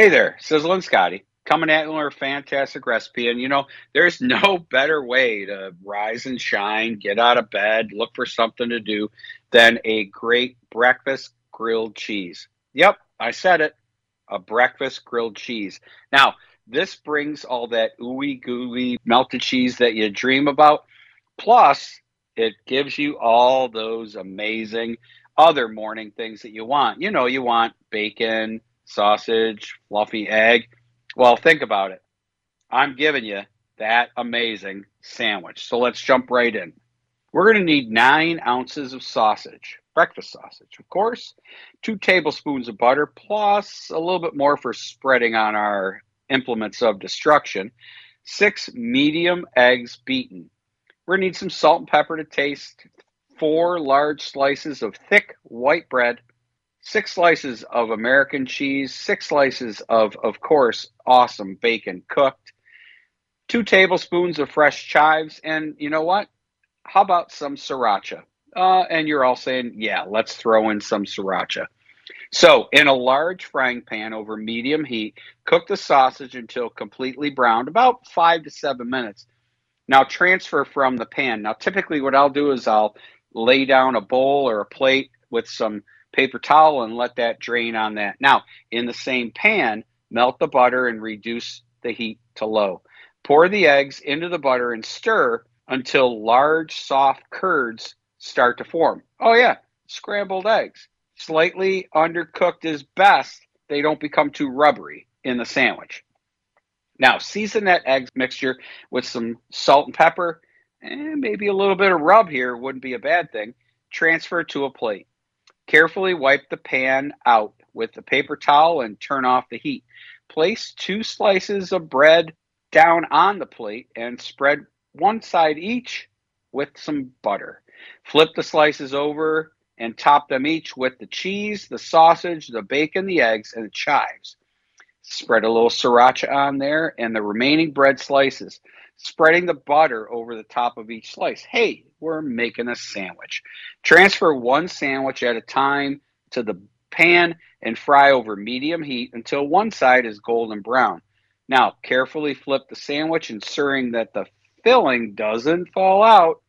Hey there, Sizzlin' Scottie, coming at you with a fantastic recipe. And you know, there's no better way to rise and shine, get out of bed, look for something to do than a great breakfast grilled cheese. Yep, I said it a breakfast grilled cheese. Now, this brings all that ooey gooey melted cheese that you dream about. Plus, it gives you all those amazing other morning things that you want. You know, you want bacon, sausage, fluffy egg. Well, think about it. I'm giving you that amazing sandwich. So let's jump right in. We're going to need nine ounces of sausage, breakfast sausage, of course, two tablespoons of butter, plus a little bit more for spreading on our implements of destruction, six medium eggs beaten. We're going to need some salt and pepper to taste, four large slices of thick white bread, six slices of American cheese, six slices of, of course, awesome bacon cooked, two tablespoons of fresh chives, and you know what? How about some sriracha? Uh, and you're all saying, yeah, let's throw in some sriracha. So, in a large frying pan over medium heat, cook the sausage until completely browned, about five to seven minutes. Now, transfer from the pan. Now, typically, what I'll do is I'll lay down a bowl or a plate with some paper towel and let that drain on that. Now, in the same pan, melt the butter and reduce the heat to low. Pour the eggs into the butter and stir until large, soft curds start to form. Oh, yeah, scrambled eggs. Slightly undercooked is best. They don't become too rubbery in the sandwich. Now, season that egg mixture with some salt and pepper and maybe a little bit of rub here wouldn't be a bad thing. Transfer to a plate. Carefully wipe the pan out with a paper towel and turn off the heat. Place two slices of bread down on the plate and spread one side each with some butter. Flip the slices over and top them each with the cheese, the sausage, the bacon, the eggs, and the chives. Spread a little sriracha on there and the remaining bread slices, spreading the butter over the top of each slice. Hey, we're making a sandwich. Transfer one sandwich at a time to the pan and fry over medium heat until one side is golden brown. Now, carefully flip the sandwich, ensuring that the filling doesn't fall out,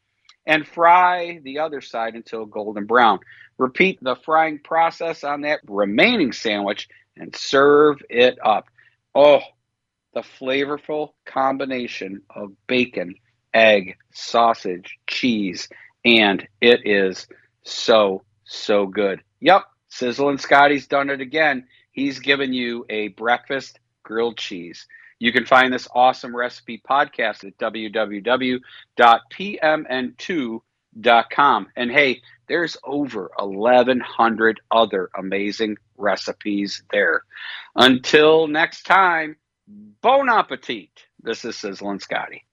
and fry the other side until golden brown. Repeat the frying process on that remaining sandwich and serve it up. Oh, the flavorful combination of bacon egg, sausage, cheese, and it is so, so good. Yep, Sizzlin' Scottie's done it again. He's given you a breakfast grilled cheese. You can find this awesome recipe podcast at www.pmn2.com. And hey, there's over 1,100 other amazing recipes there. Until next time, bon appetit. This is Sizzlin' Scottie.